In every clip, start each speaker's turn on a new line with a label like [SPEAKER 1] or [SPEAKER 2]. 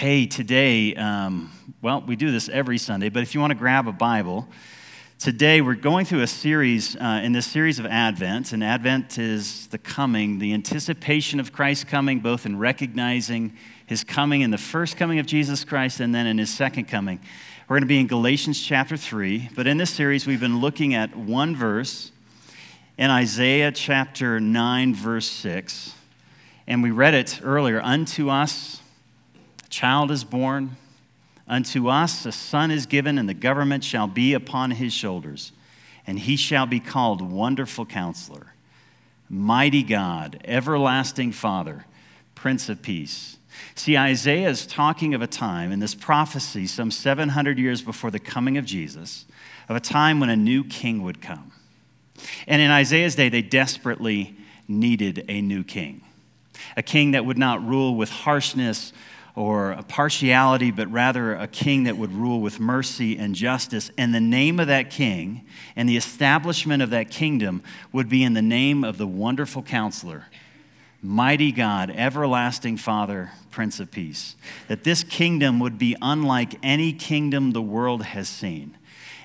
[SPEAKER 1] Hey, today, um, well, we do this every Sunday, but if you want to grab a Bible, today we're going through a series uh, in this series of Advent, and Advent is the coming, the anticipation of Christ coming, both in recognizing his coming in the first coming of Jesus Christ and then in his second coming. We're going to be in Galatians chapter 3, but in this series we've been looking at one verse in Isaiah chapter 9, verse 6. And we read it earlier Unto us child is born, unto us a son is given, and the government shall be upon his shoulders. And he shall be called Wonderful Counselor, Mighty God, Everlasting Father, Prince of Peace. See, Isaiah is talking of a time in this prophecy, some 700 years before the coming of Jesus, of a time when a new king would come. And in Isaiah's day, they desperately needed a new king, a king that would not rule with harshness or a partiality, but rather a king that would rule with mercy and justice. And the name of that king and the establishment of that kingdom would be in the name of the wonderful counselor mighty God, everlasting Father, Prince of Peace. That this kingdom would be unlike any kingdom the world has seen.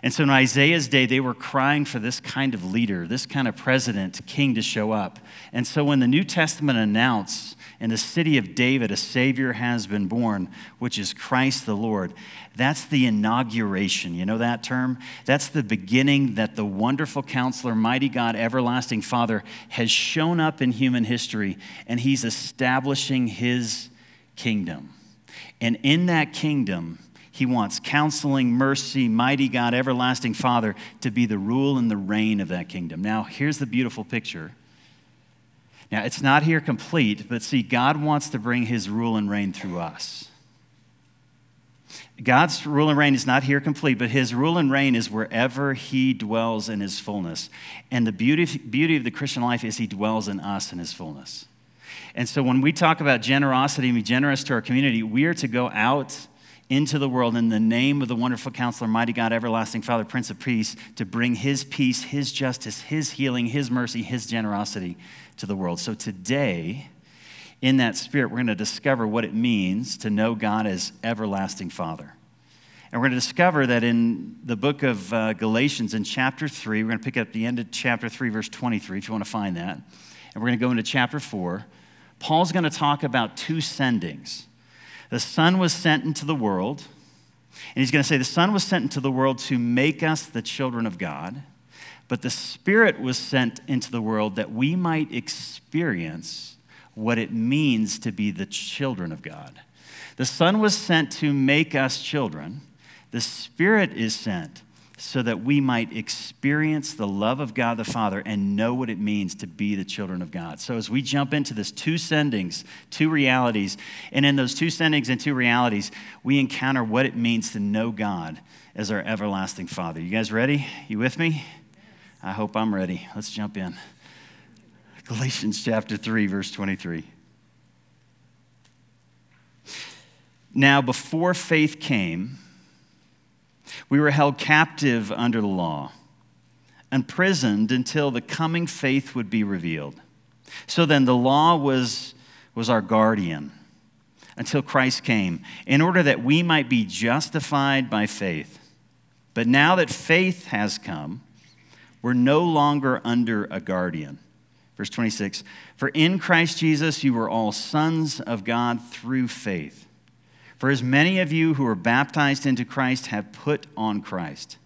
[SPEAKER 1] And so in Isaiah's day, they were crying for this kind of leader, this kind of president, king to show up. And so when the New Testament announced in the city of David a Savior has been born, which is Christ the Lord, that's the inauguration. You know that term? That's the beginning that the wonderful counselor, mighty God, everlasting Father has shown up in human history, and he's establishing his kingdom. And in that kingdom, he wants counseling, mercy, mighty God, everlasting Father to be the rule and the reign of that kingdom. Now, here's the beautiful picture. Now, it's not here complete, but see, God wants to bring his rule and reign through us. God's rule and reign is not here complete, but his rule and reign is wherever he dwells in his fullness. And the beauty, beauty of the Christian life is he dwells in us in his fullness. And so when we talk about generosity and be generous to our community, we are to go out into the world in the name of the wonderful counselor, mighty God, everlasting Father, Prince of Peace, to bring his peace, his justice, his healing, his mercy, his generosity to the world. So today, in that spirit, we're going to discover what it means to know God as everlasting Father. And we're going to discover that in the book of uh, Galatians, in chapter 3, we're going to pick up the end of chapter 3, verse 23, if you want to find that. And we're going to go into chapter 4. Paul's going to talk about two sendings the Son was sent into the world, and he's going to say the Son was sent into the world to make us the children of God, but the Spirit was sent into the world that we might experience what it means to be the children of God. The Son was sent to make us children, the Spirit is sent so that we might experience the love of God the Father and know what it means to be the children of God. So, as we jump into this two sendings, two realities, and in those two sendings and two realities, we encounter what it means to know God as our everlasting Father. You guys ready? You with me? I hope I'm ready. Let's jump in. Galatians chapter 3, verse 23. Now, before faith came, we were held captive under the law, imprisoned until the coming faith would be revealed. So then, the law was, was our guardian until Christ came, in order that we might be justified by faith. But now that faith has come, we're no longer under a guardian. Verse 26 For in Christ Jesus you were all sons of God through faith. For as many of you who are baptized into Christ have put on Christ.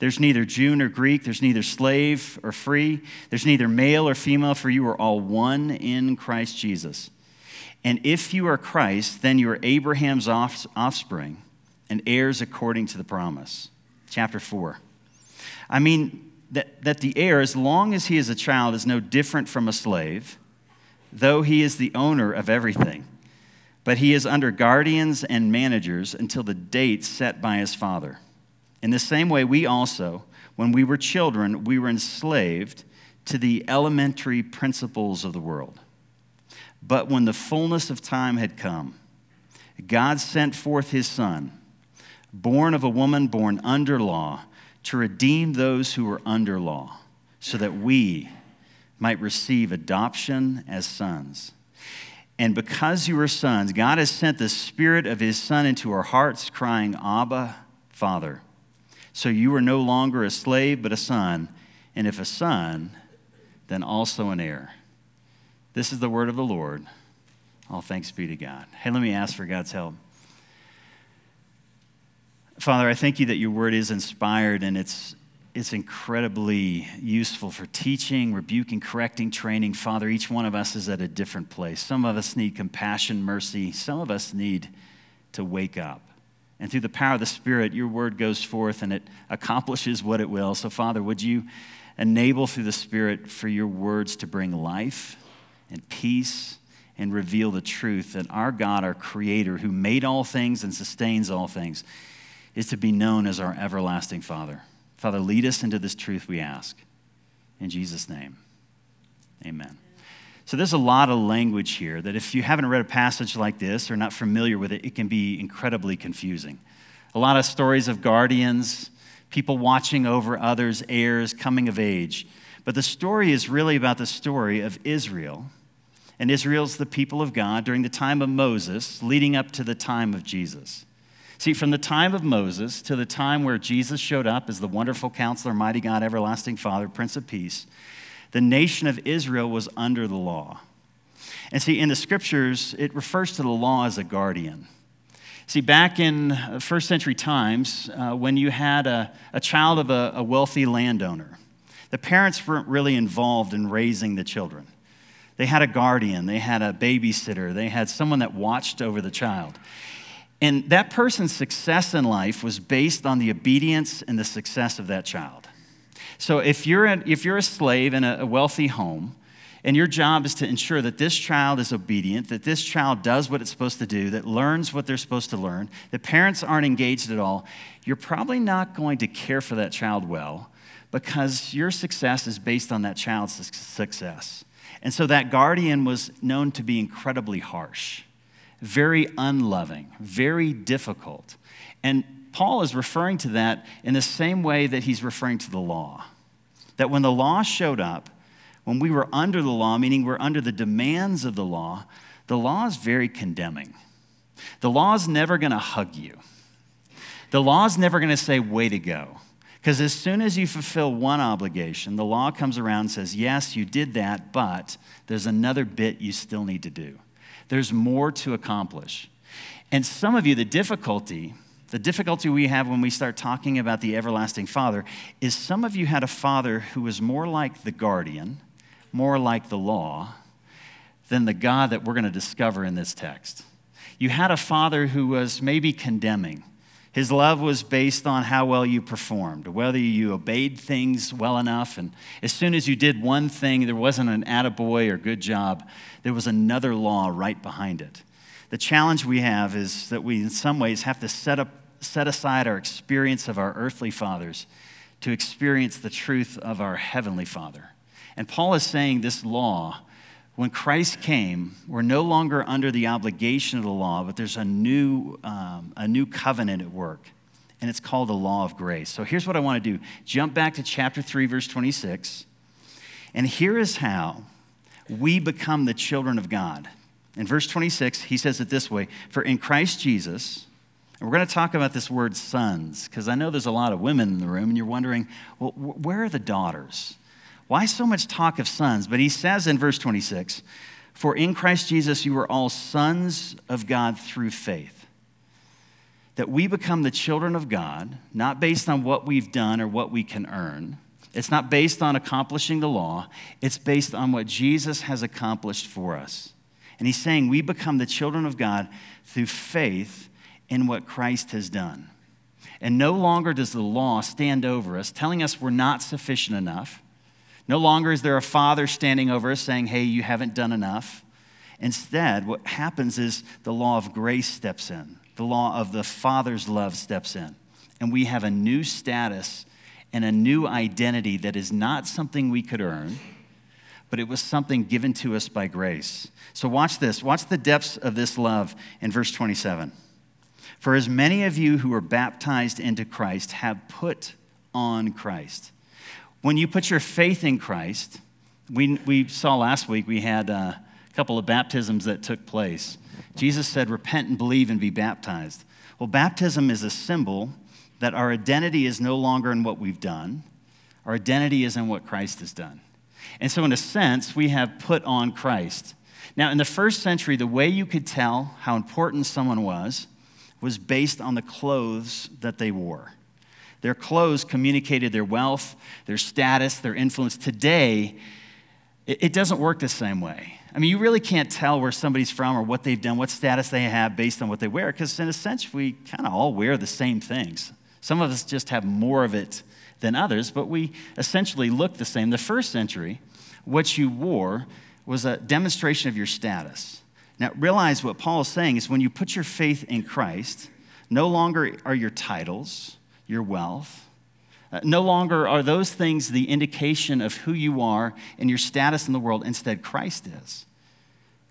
[SPEAKER 1] There's neither Jew nor Greek, there's neither slave or free, there's neither male or female, for you are all one in Christ Jesus. And if you are Christ, then you are Abraham's offspring and heirs according to the promise. Chapter 4. I mean, that, that the heir, as long as he is a child, is no different from a slave, though he is the owner of everything but he is under guardians and managers until the date set by his father. In the same way, we also, when we were children, we were enslaved to the elementary principles of the world. But when the fullness of time had come, God sent forth his Son, born of a woman born under law, to redeem those who were under law, so that we might receive adoption as sons. And because you are sons, God has sent the Spirit of His Son into our hearts, crying, Abba, Father. So you are no longer a slave, but a son. And if a son, then also an heir. This is the word of the Lord. All thanks be to God. Hey, let me ask for God's help. Father, I thank you that your word is inspired and it's, it's incredibly useful for teaching, rebuking, correcting, training. Father, each one of us is at a different place. Some of us need compassion, mercy. Some of us need to wake up. And through the power of the Spirit, your word goes forth and it accomplishes what it will. So, Father, would you enable through the Spirit for your words to bring life and peace and reveal the truth that our God, our Creator, who made all things and sustains all things, is to be known as our everlasting Father. Father, lead us into this truth, we ask. In Jesus' name, amen. So there's a lot of language here that if you haven't read a passage like this or not familiar with it, it can be incredibly confusing. A lot of stories of guardians, people watching over others, heirs, coming of age. But the story is really about the story of Israel. And Israel's the people of God during the time of Moses, leading up to the time of Jesus. See, from the time of Moses to the time where Jesus showed up as the wonderful counselor, mighty God, everlasting Father, Prince of Peace, the nation of Israel was under the law. And see, in the scriptures, it refers to the law as a guardian. See, back in uh, first century times, uh, when you had a, a child of a, a wealthy landowner, the parents weren't really involved in raising the children. They had a guardian, they had a babysitter, they had someone that watched over the child. And that person's success in life was based on the obedience and the success of that child. So if you're a, if you're a slave in a, wealthy home, and your job is to ensure that this child is obedient, that this child does what it's supposed to do, that learns what they're supposed to learn, that parents aren't engaged at all, you're probably not going to care for that child well because your success is based on that child's success. And so that guardian was known to be incredibly harsh very unloving, very difficult. And Paul is referring to that in the same way that he's referring to the law. That when the law showed up, when we were under the law, meaning we're under the demands of the law, the law is very condemning. The law is never going to hug you. The law is never going to say, way to go. Because as soon as you fulfill one obligation, the law comes around and says, yes, you did that, but there's another bit you still need to do. There's more to accomplish. And some of you, the difficulty, the difficulty we have when we start talking about the everlasting Father is some of you had a father who was more like the guardian, more like the law, than the God that we're going to discover in this text. You had a father who was maybe condemning. His love was based on how well you performed, whether you obeyed things well enough. And as soon as you did one thing, there wasn't an attaboy or good job there was another law right behind it. The challenge we have is that we, in some ways, have to set, up, set aside our experience of our earthly fathers to experience the truth of our heavenly Father. And Paul is saying this law, when Christ came, we're no longer under the obligation of the law, but there's a new, um, a new covenant at work, and it's called the law of grace. So here's what I want to do jump back to chapter 3, verse 26. And here is how we become the children of God. In verse 26, he says it this way For in Christ Jesus, and we're going to talk about this word sons, because I know there's a lot of women in the room, and you're wondering, well, where are the daughters? Why so much talk of sons? But he says in verse 26, For in Christ Jesus you are all sons of God through faith. That we become the children of God, not based on what we've done or what we can earn, it's not based on accomplishing the law, it's based on what Jesus has accomplished for us. And he's saying we become the children of God through faith in what Christ has done. And no longer does the law stand over us, telling us we're not sufficient enough. No longer is there a father standing over us saying, hey, you haven't done enough. Instead, what happens is the law of grace steps in, the law of the Father's love steps in. And we have a new status and a new identity that is not something we could earn, but it was something given to us by grace. So, watch this. Watch the depths of this love in verse 27. For as many of you who were baptized into Christ have put on Christ. When you put your faith in Christ, we, we saw last week we had uh, a couple of baptisms that took place. Jesus said, Repent and believe and be baptized. Well, baptism is a symbol that our identity is no longer in what we've done, our identity is in what Christ has done. And so, in a sense, we have put on Christ. Now, in the first century, the way you could tell how important someone was was based on the clothes that they wore. Their clothes communicated their wealth, their status, their influence. Today, it doesn't work the same way. I mean, you really can't tell where somebody's from or what they've done, what status they have based on what they wear, because in a sense, we kind of all wear the same things. Some of us just have more of it than others, but we essentially look the same. The first century, what you wore was a demonstration of your status. Now, realize what Paul is saying is when you put your faith in Christ, no longer are your titles, your wealth, uh, no longer are those things the indication of who you are and your status in the world. Instead, Christ is.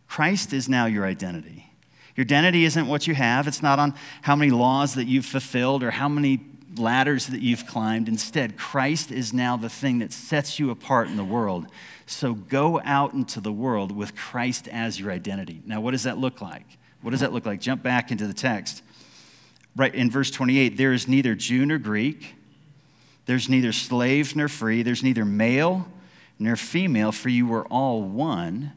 [SPEAKER 1] Christ is now your identity. Your identity isn't what you have, it's not on how many laws that you've fulfilled or how many ladders that you've climbed. Instead, Christ is now the thing that sets you apart in the world. So go out into the world with Christ as your identity. Now, what does that look like? What does that look like? Jump back into the text. Right in verse 28, there is neither Jew nor Greek there's neither slave nor free, there's neither male nor female, for you were all one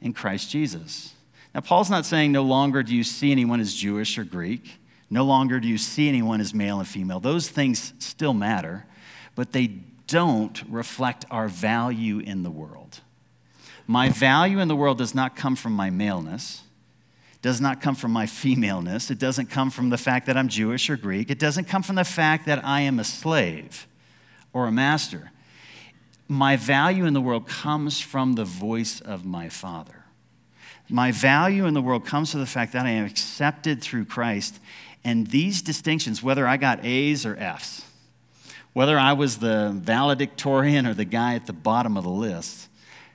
[SPEAKER 1] in Christ Jesus. Now, Paul's not saying no longer do you see anyone as Jewish or Greek, no longer do you see anyone as male and female. Those things still matter, but they don't reflect our value in the world. My value in the world does not come from my maleness does not come from my femaleness. It doesn't come from the fact that I'm Jewish or Greek. It doesn't come from the fact that I am a slave or a master. My value in the world comes from the voice of my Father. My value in the world comes from the fact that I am accepted through Christ. And these distinctions, whether I got A's or F's, whether I was the valedictorian or the guy at the bottom of the list,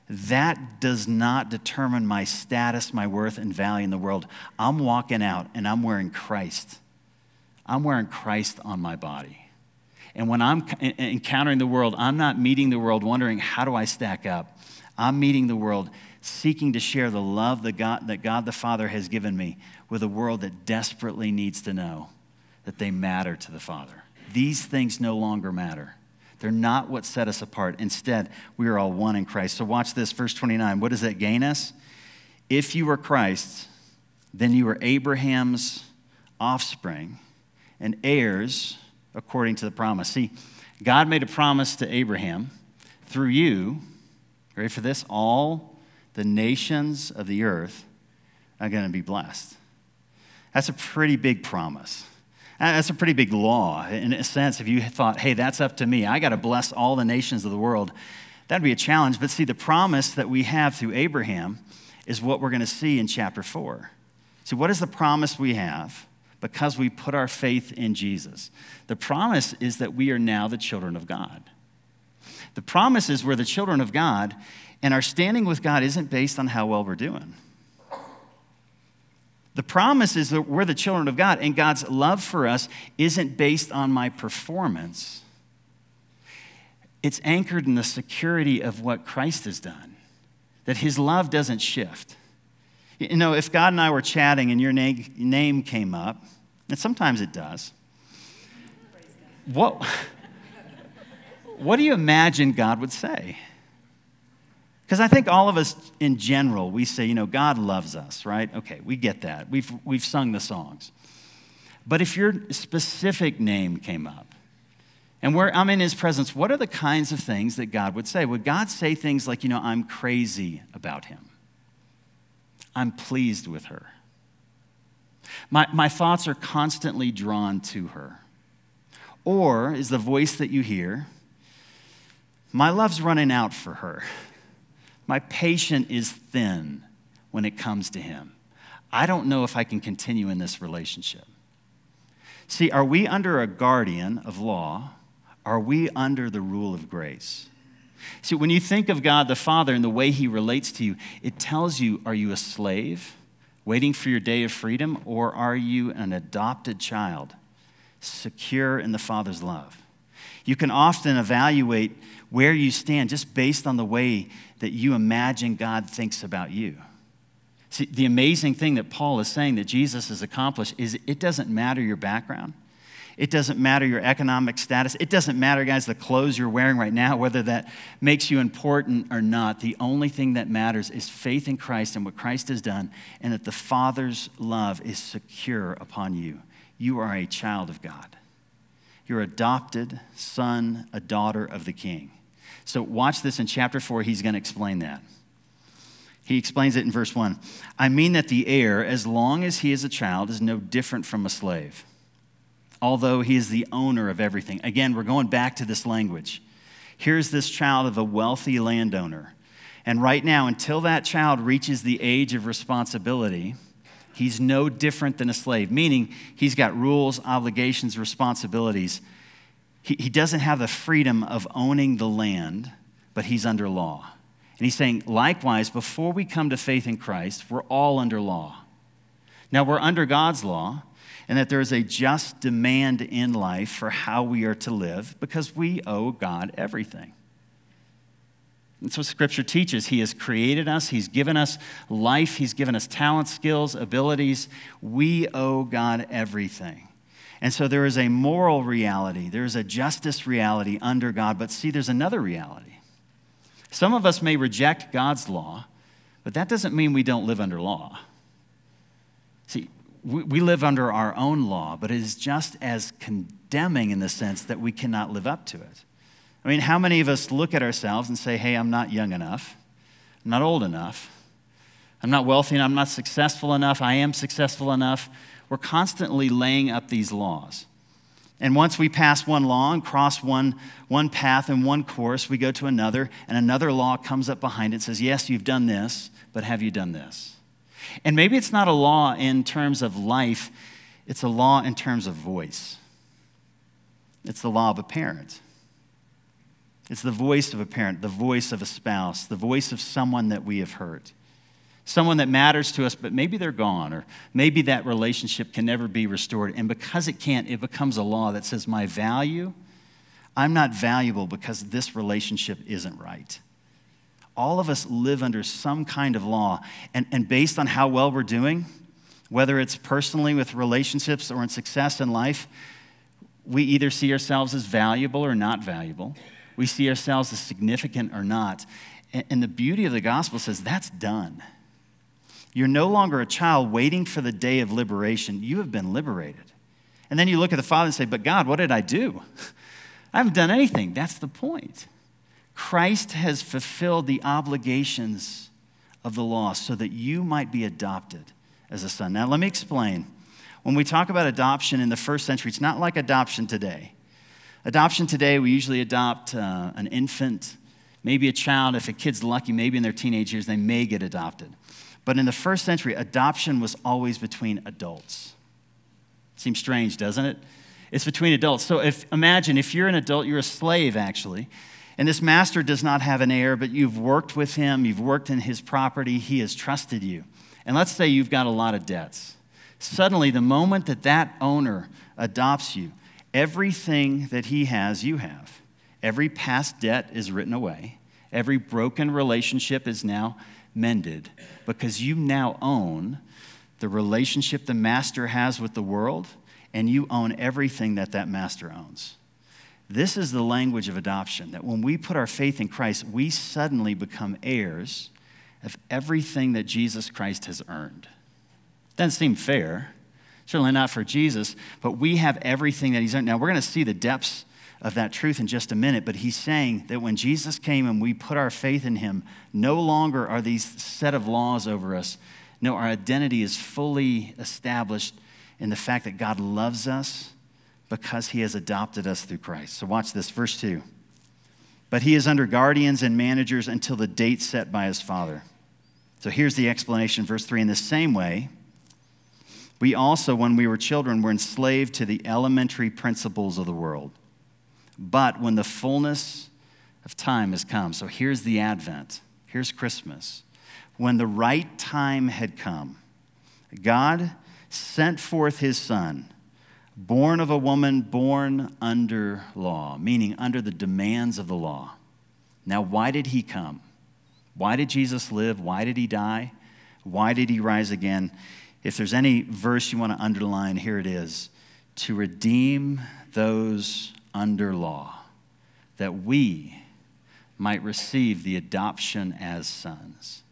[SPEAKER 1] that does not determine my status, my worth, and value in the world. I'm walking out and I'm wearing Christ. I'm wearing Christ on my body. And when I'm encountering the world, I'm not meeting the world wondering, how do I stack up? I'm meeting the world seeking to share the love that God, that God the Father has given me with a world that desperately needs to know that they matter to the Father. These things no longer matter. They're not what set us apart. Instead, we are all one in Christ. So watch this, verse 29. What does that gain us? If you were Christ, then you are Abraham's offspring and heirs according to the promise. See, God made a promise to Abraham through you. Ready for this? All the nations of the earth are going to be blessed. That's a pretty big promise. That's a pretty big law. In a sense, if you thought, hey, that's up to me, I got to bless all the nations of the world, that'd be a challenge. But see, the promise that we have through Abraham is what we're going to see in chapter 4. See, what is the promise we have? Because we put our faith in Jesus. The promise is that we are now the children of God. The promise is we're the children of God, and our standing with God isn't based on how well we're doing. The promise is that we're the children of God, and God's love for us isn't based on my performance. It's anchored in the security of what Christ has done, that his love doesn't shift. You know, if God and I were chatting and your name came up, and sometimes it does, what, what do you imagine God would say? Because I think all of us in general, we say, you know, God loves us, right? Okay, we get that. We've, we've sung the songs. But if your specific name came up, and where I'm in his presence, what are the kinds of things that God would say? Would God say things like, you know, I'm crazy about him? I'm pleased with her. My, my thoughts are constantly drawn to her. Or is the voice that you hear, my love's running out for her? My patience is thin when it comes to him. I don't know if I can continue in this relationship. See, are we under a guardian of law? Are we under the rule of grace? See, when you think of God the Father and the way he relates to you, it tells you are you a slave waiting for your day of freedom, or are you an adopted child secure in the Father's love? You can often evaluate where you stand just based on the way that you imagine God thinks about you. See, the amazing thing that Paul is saying that Jesus has accomplished is it doesn't matter your background. It doesn't matter your economic status. It doesn't matter, guys, the clothes you're wearing right now, whether that makes you important or not. The only thing that matters is faith in Christ and what Christ has done, and that the Father's love is secure upon you. You are a child of God. You're adopted son, a daughter of the King. So, watch this in chapter 4, he's going to explain that. He explains it in verse 1. I mean that the heir, as long as he is a child, is no different from a slave although he is the owner of everything. Again, we're going back to this language. Here's this child of a wealthy landowner. And right now, until that child reaches the age of responsibility, he's no different than a slave, meaning he's got rules, obligations, responsibilities. He, he doesn't have the freedom of owning the land, but he's under law. And he's saying, likewise, before we come to faith in Christ, we're all under law. Now, we're under God's law, and that there is a just demand in life for how we are to live because we owe God everything. That's what Scripture teaches. He has created us, He's given us life, He's given us talents, skills, abilities. We owe God everything. And so there is a moral reality, there is a justice reality under God, but see, there's another reality. Some of us may reject God's law, but that doesn't mean we don't live under law. See, we, we live under our own law, but it is just as condemning in the sense that we cannot live up to it. I mean, how many of us look at ourselves and say, hey, I'm not young enough, I'm not old enough, I'm not wealthy enough, I'm not successful enough, I am successful enough? We're constantly laying up these laws. And once we pass one law and cross one, one path and one course, we go to another, and another law comes up behind it and says, Yes, you've done this, but have you done this? And maybe it's not a law in terms of life, it's a law in terms of voice. It's the law of a parent. It's the voice of a parent, the voice of a spouse, the voice of someone that we have hurt. Someone that matters to us, but maybe they're gone, or maybe that relationship can never be restored. And because it can't, it becomes a law that says, My value, I'm not valuable because this relationship isn't right all of us live under some kind of law. And, and based on how well we're doing, whether it's personally with relationships or in success in life, we either see ourselves as valuable or not valuable. We see ourselves as significant or not. And, the beauty of the gospel says that's done. You're no longer a child waiting for the day of liberation. You have been liberated. And then you look at the Father and say, But God, what did I do? I haven't done anything. That's the point. Christ has fulfilled the obligations of the law so that you might be adopted as a son. Now, let me explain. When we talk about adoption in the first century, it's not like adoption today. Adoption today, we usually adopt uh, an infant, maybe a child. If a kid's lucky, maybe in their teenage years, they may get adopted. But in the first century, adoption was always between adults. Seems strange, doesn't it? It's between adults. So if imagine if you're an adult, you're a slave actually, and this master does not have an heir, but you've worked with him, you've worked in his property, he has trusted you. And let's say you've got a lot of debts. Suddenly, the moment that that owner adopts you, everything that he has, you have. Every past debt is written away, every broken relationship is now mended because you now own the relationship the master has with the world, and you own everything that that master owns. This is the language of adoption that when we put our faith in Christ, we suddenly become heirs of everything that Jesus Christ has earned. Doesn't seem fair, certainly not for Jesus, but we have everything that he's earned. Now, we're going to see the depths of that truth in just a minute, but he's saying that when Jesus came and we put our faith in him, no longer are these set of laws over us. No, our identity is fully established in the fact that God loves us because he has adopted us through Christ. So watch this, verse 2. But he is under guardians and managers until the date set by his father. So here's the explanation, verse 3. In the same way, we also, when we were children, were enslaved to the elementary principles of the world. But when the fullness of time has come, so here's the Advent, here's Christmas. When the right time had come, God sent forth his Son born of a woman, born under law, meaning under the demands of the law. Now, why did he come? Why did Jesus live? Why did he die? Why did he rise again? If there's any verse you want to underline, here it is to redeem those under law, that we might receive the adoption as sons.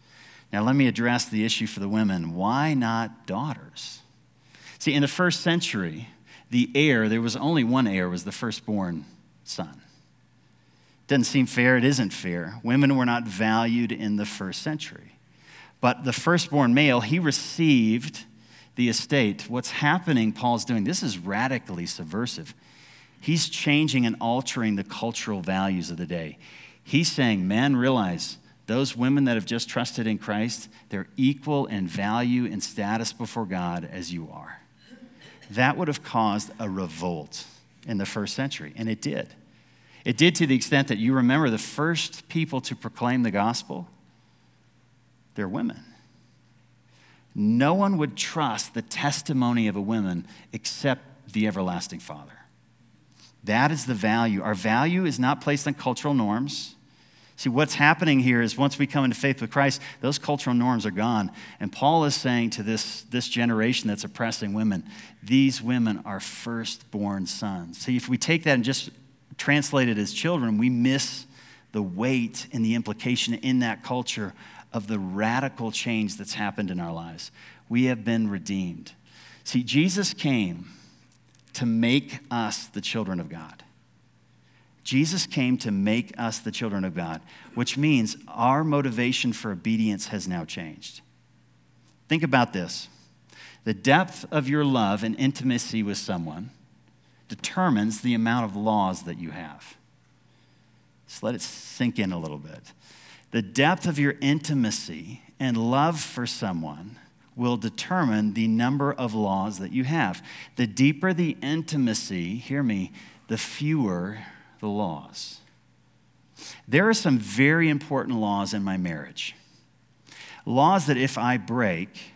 [SPEAKER 1] Now, let me address the issue for the women. Why not daughters? See, in the first century, the heir, there was only one heir, was the firstborn son. Doesn't seem fair. It isn't fair. Women were not valued in the first century. But the firstborn male, he received the estate. What's happening, Paul's doing, this is radically subversive. He's changing and altering the cultural values of the day. He's saying, men, realize those women that have just trusted in Christ, they're equal in value and status before God as you are. That would have caused a revolt in the first century, and it did. It did to the extent that you remember the first people to proclaim the gospel they're women. No one would trust the testimony of a woman except the everlasting Father. That is the value. Our value is not placed on cultural norms. See, what's happening here is once we come into faith with Christ, those cultural norms are gone. And Paul is saying to this, this generation that's oppressing women, these women are firstborn sons. See, if we take that and just translate it as children, we miss the weight and the implication in that culture of the radical change that's happened in our lives. We have been redeemed. See, Jesus came to make us the children of God. Jesus came to make us the children of God, which means our motivation for obedience has now changed. Think about this the depth of your love and intimacy with someone determines the amount of laws that you have. Just let it sink in a little bit. The depth of your intimacy and love for someone will determine the number of laws that you have. The deeper the intimacy, hear me, the fewer the laws. There are some very important laws in my marriage. Laws that if I break,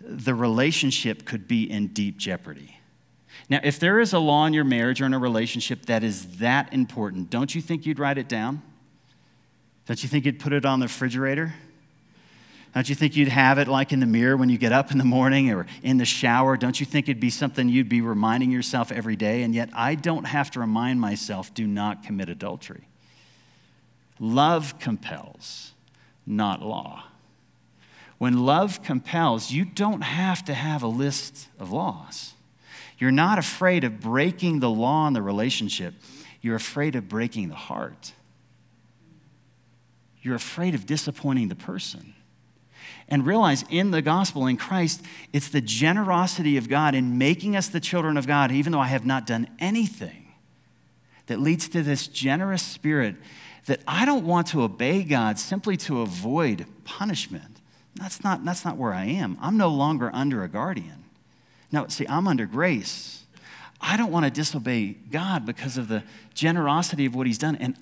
[SPEAKER 1] the relationship could be in deep jeopardy. Now, if there is a law in your marriage or in a relationship that is that important, don't you think you'd write it down? Don't you think you'd put it on the refrigerator? Don't you think you'd have it like in the mirror when you get up in the morning or in the shower? Don't you think it'd be something you'd be reminding yourself every day? And yet, I don't have to remind myself do not commit adultery. Love compels, not law. When love compels, you don't have to have a list of laws. You're not afraid of breaking the law in the relationship, you're afraid of breaking the heart. You're afraid of disappointing the person. And realize in the gospel, in Christ, it's the generosity of God in making us the children of God, even though I have not done anything, that leads to this generous spirit that I don't want to obey God simply to avoid punishment. That's not, that's not where I am. I'm no longer under a guardian. No, see, I'm under grace. I don't want to disobey God because of the generosity of what He's done. And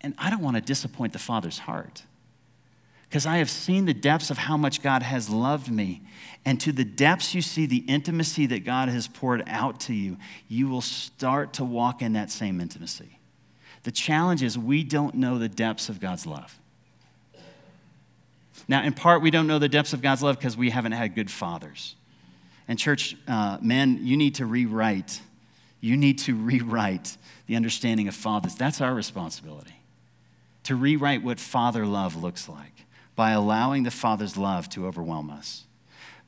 [SPEAKER 1] and I don't want to disappoint the Father's heart because I have seen the depths of how much God has loved me. And to the depths you see the intimacy that God has poured out to you, you will start to walk in that same intimacy. The challenge is we don't know the depths of God's love. Now, in part, we don't know the depths of God's love because we haven't had good fathers. And, church, uh, men, you need to rewrite. You need to rewrite the understanding of fathers. That's our responsibility to rewrite what father love looks like by allowing the Father's love to overwhelm us.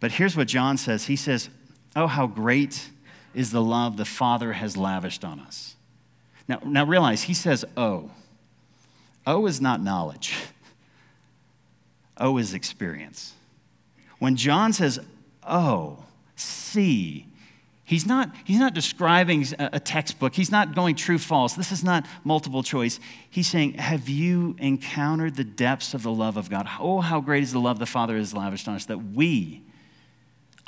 [SPEAKER 1] But here's what John says He says, Oh, how great is the love the Father has lavished on us. Now, now realize, he says, Oh. Oh is not knowledge, Oh is experience. When John says, Oh, see, He's not, he's not describing a textbook. He's not going true false. This is not multiple choice. He's saying, Have you encountered the depths of the love of God? Oh, how great is the love the Father has lavished on us that we,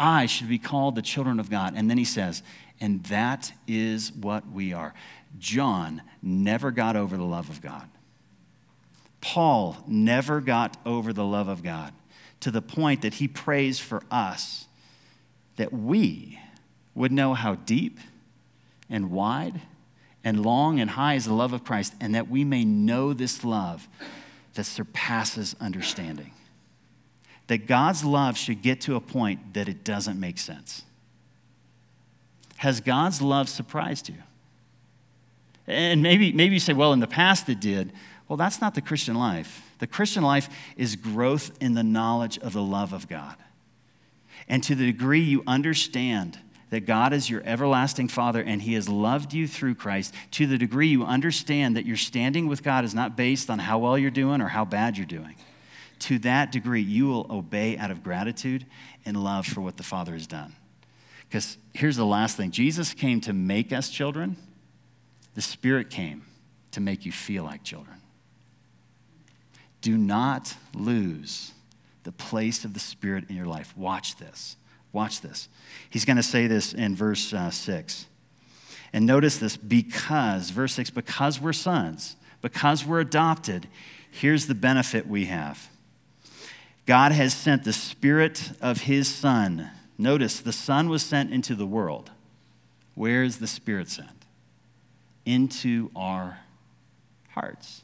[SPEAKER 1] I, should be called the children of God. And then he says, And that is what we are. John never got over the love of God. Paul never got over the love of God to the point that he prays for us that we would know how deep and wide and long and high is the love of Christ, and that we may know this love that surpasses understanding. That God's love should get to a point that it doesn't make sense. Has God's love surprised you? And maybe, maybe you say, well, in the past it did. Well, that's not the Christian life. The Christian life is growth in the knowledge of the love of God. And to the degree you understand that God is your everlasting Father and He has loved you through Christ, to the degree you understand that your standing with God is not based on how well you're doing or how bad you're doing, to that degree you will obey out of gratitude and love for what the Father has done. Because here's the last thing Jesus came to make us children, the Spirit came to make you feel like children. Do not lose the place of the Spirit in your life. Watch this. Watch this. He's going to say this in verse uh, 6. And notice this because, verse 6, because we're sons, because we're adopted, here's the benefit we have. God has sent the Spirit of His Son. Notice the Son was sent into the world. Where is the Spirit sent? Into our hearts.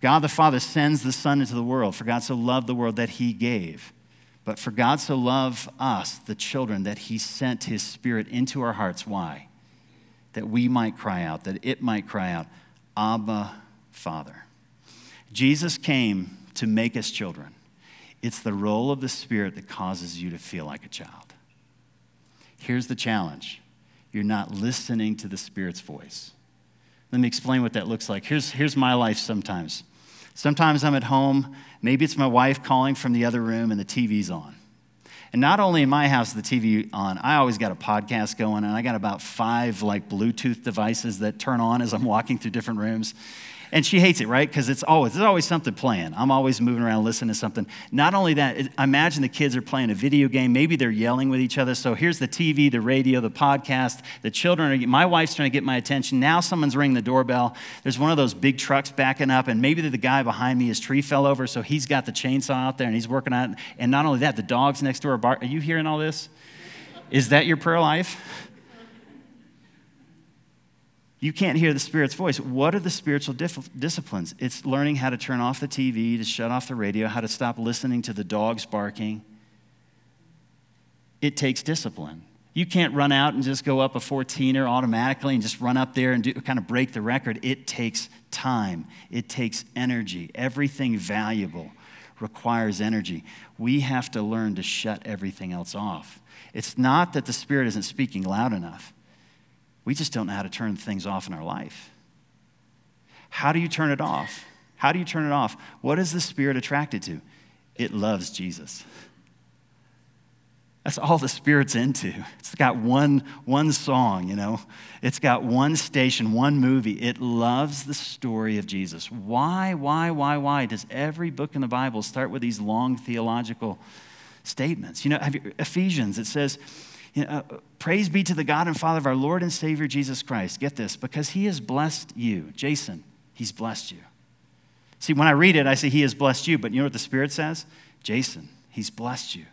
[SPEAKER 1] God the Father sends the Son into the world, for God so loved the world that He gave. But for God so loved us, the children, that he sent his spirit into our hearts. Why? That we might cry out, that it might cry out, Abba, Father. Jesus came to make us children. It's the role of the Spirit that causes you to feel like a child. Here's the challenge you're not listening to the Spirit's voice. Let me explain what that looks like. Here's, here's my life sometimes. Sometimes I'm at home, maybe it's my wife calling from the other room and the TV's on. And not only in my house the TV on, I always got a podcast going and I got about five like Bluetooth devices that turn on as I'm walking through different rooms. And she hates it, right? Because it's always there's always something playing. I'm always moving around listening to something. Not only that, imagine the kids are playing a video game. Maybe they're yelling with each other. So here's the TV, the radio, the podcast. The children are. My wife's trying to get my attention. Now someone's ringing the doorbell. There's one of those big trucks backing up, and maybe the guy behind me, his tree fell over, so he's got the chainsaw out there and he's working on it. And not only that, the dogs next door are. Bar- are you hearing all this? Is that your prayer life? You can't hear the Spirit's voice. What are the spiritual dif- disciplines? It's learning how to turn off the TV, to shut off the radio, how to stop listening to the dogs barking. It takes discipline. You can't run out and just go up a 14er automatically and just run up there and do, kind of break the record. It takes time, it takes energy. Everything valuable requires energy. We have to learn to shut everything else off. It's not that the Spirit isn't speaking loud enough. We just don't know how to turn things off in our life. How do you turn it off? How do you turn it off? What is the Spirit attracted to? It loves Jesus. That's all the Spirit's into. It's got one, one song, you know. It's got one station, one movie. It loves the story of Jesus. Why, why, why, why does every book in the Bible start with these long theological statements? You know, Ephesians, it says, you know, uh, praise be to the God and Father of our Lord and Savior Jesus Christ. Get this, because he has blessed you. Jason, he's blessed you. See, when I read it, I say he has blessed you, but you know what the Spirit says? Jason, he's blessed you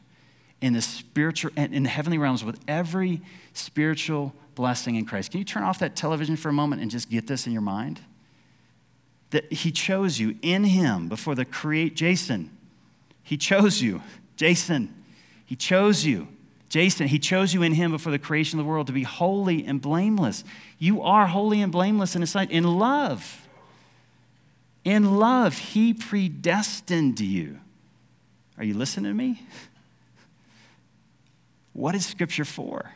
[SPEAKER 1] in the spiritual and in the heavenly realms with every spiritual blessing in Christ. Can you turn off that television for a moment and just get this in your mind? That he chose you in him before the create Jason. He chose you. Jason, he chose you Jason, he chose you in him before the creation of the world to be holy and blameless. You are holy and blameless in his sight. In love, in love, he predestined you. Are you listening to me? What is Scripture for?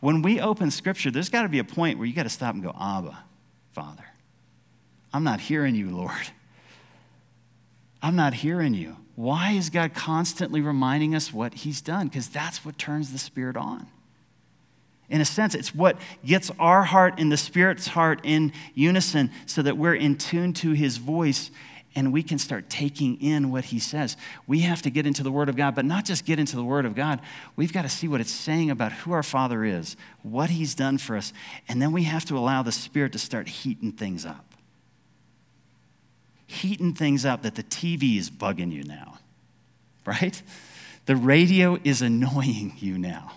[SPEAKER 1] When we open Scripture, there's got to be a point where you got to stop and go, Abba, Father. I'm not hearing you, Lord. I'm not hearing you. Why is God constantly reminding us what He's done? Because that's what turns the Spirit on. In a sense, it's what gets our heart and the Spirit's heart in unison so that we're in tune to His voice and we can start taking in what He says. We have to get into the Word of God, but not just get into the Word of God. We've got to see what it's saying about who our Father is, what He's done for us, and then we have to allow the Spirit to start heating things up heating things up that the TV is bugging you now, right? The radio is annoying you now.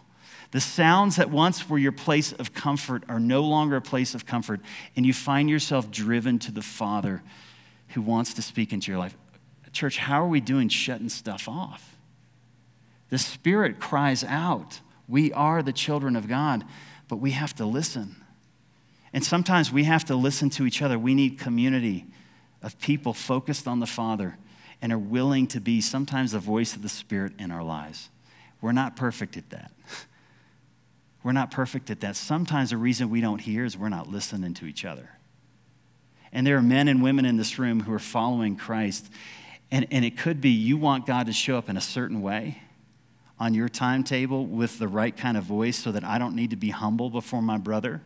[SPEAKER 1] The sounds that once were your place of comfort are no longer a place of comfort, and you find yourself driven to the Father who wants to speak into your life. Church, how are we doing shutting stuff off? The Spirit cries out. We are the children of God, but we have to listen. And sometimes we have to listen to each other. We need community of people focused on the Father and are willing to be sometimes the voice of the Spirit in our lives. We're not perfect at that. We're not perfect at that. Sometimes the reason we don't hear is we're not listening to each other. And there are men and women in this room who are following Christ. And, and it could be you want God to show up in a certain way on your timetable with the right kind of voice so that I don't need to be humble before my brother.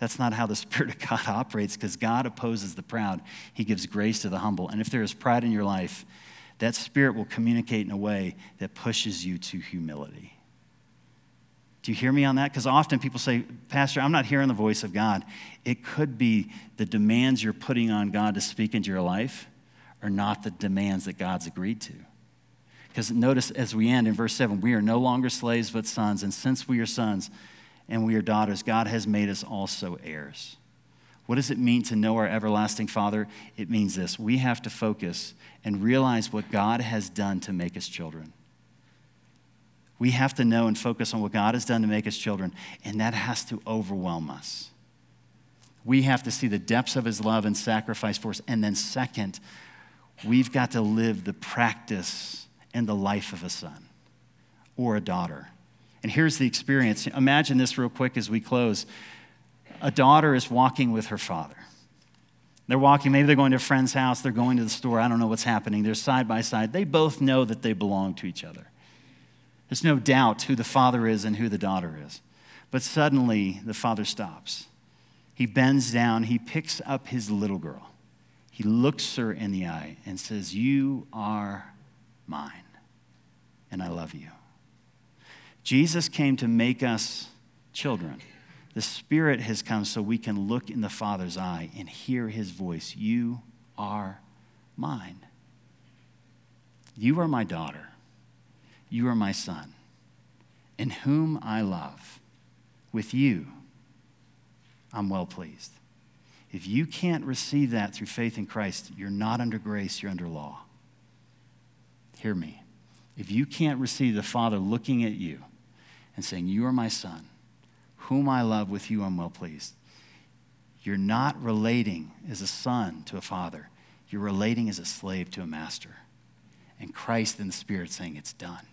[SPEAKER 1] That's not how the Spirit of God operates because God opposes the proud. He gives grace to the humble. And if there is pride in your life, that Spirit will communicate in a way that pushes you to humility. Do you hear me on that? Because often people say, Pastor, I'm not hearing the voice of God. It could be the demands you're putting on God to speak into your life are not the demands that God's agreed to. Because notice as we end in verse 7, we are no longer slaves but sons, and since we are sons and we are daughters, God has made us also heirs. What does it mean to know our everlasting Father? It means this we have to focus and realize what God has done to make us children. We have to know and focus on what God has done to make us children, and that has to overwhelm us. We have to see the depths of his love and sacrifice for us. And then, second, we've got to live the practice and the life of a son or a daughter. And here's the experience. Imagine this real quick as we close. A daughter is walking with her father. They're walking, maybe they're going to a friend's house, they're going to the store, I don't know what's happening. They're side by side. They both know that they belong to each other. There's no doubt who the father is and who the daughter is. But suddenly, the father stops. He bends down, he picks up his little girl. He looks her in the eye and says, You are mine, and I love you. Jesus came to make us children. The Spirit has come so we can look in the Father's eye and hear his voice. You are mine. You are my daughter. You are my son, in whom I love. With you, I'm well pleased. If you can't receive that through faith in Christ, you're not under grace, you're under law. Hear me. If you can't receive the Father looking at you and saying, You are my son, whom I love, with you I'm well pleased, you're not relating as a son to a father. You're relating as a slave to a master. And Christ in the Spirit saying, It's done.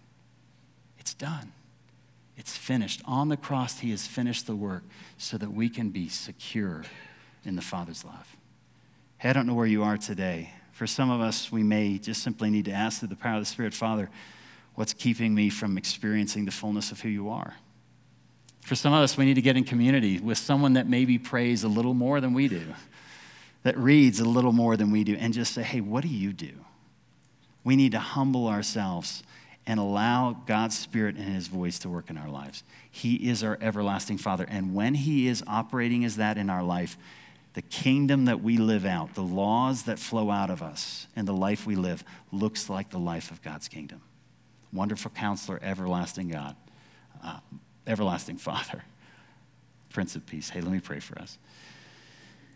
[SPEAKER 1] It's done. It's finished. On the cross, He has finished the work so that we can be secure in the Father's love. Hey, I don't know where you are today. For some of us, we may just simply need to ask through the power of the Spirit, Father, what's keeping me from experiencing the fullness of who you are? For some of us, we need to get in community with someone that maybe prays a little more than we do, that reads a little more than we do, and just say, hey, what do you do? We need to humble ourselves and allow God's Spirit and His voice to work in our lives. He is our everlasting Father. And when He is operating as that in our life, the kingdom that we live out, the laws that flow out of us, and the life we live looks like the life of God's kingdom. Wonderful counselor, everlasting God, uh, everlasting Father, Prince of Peace. Hey, let me pray for us.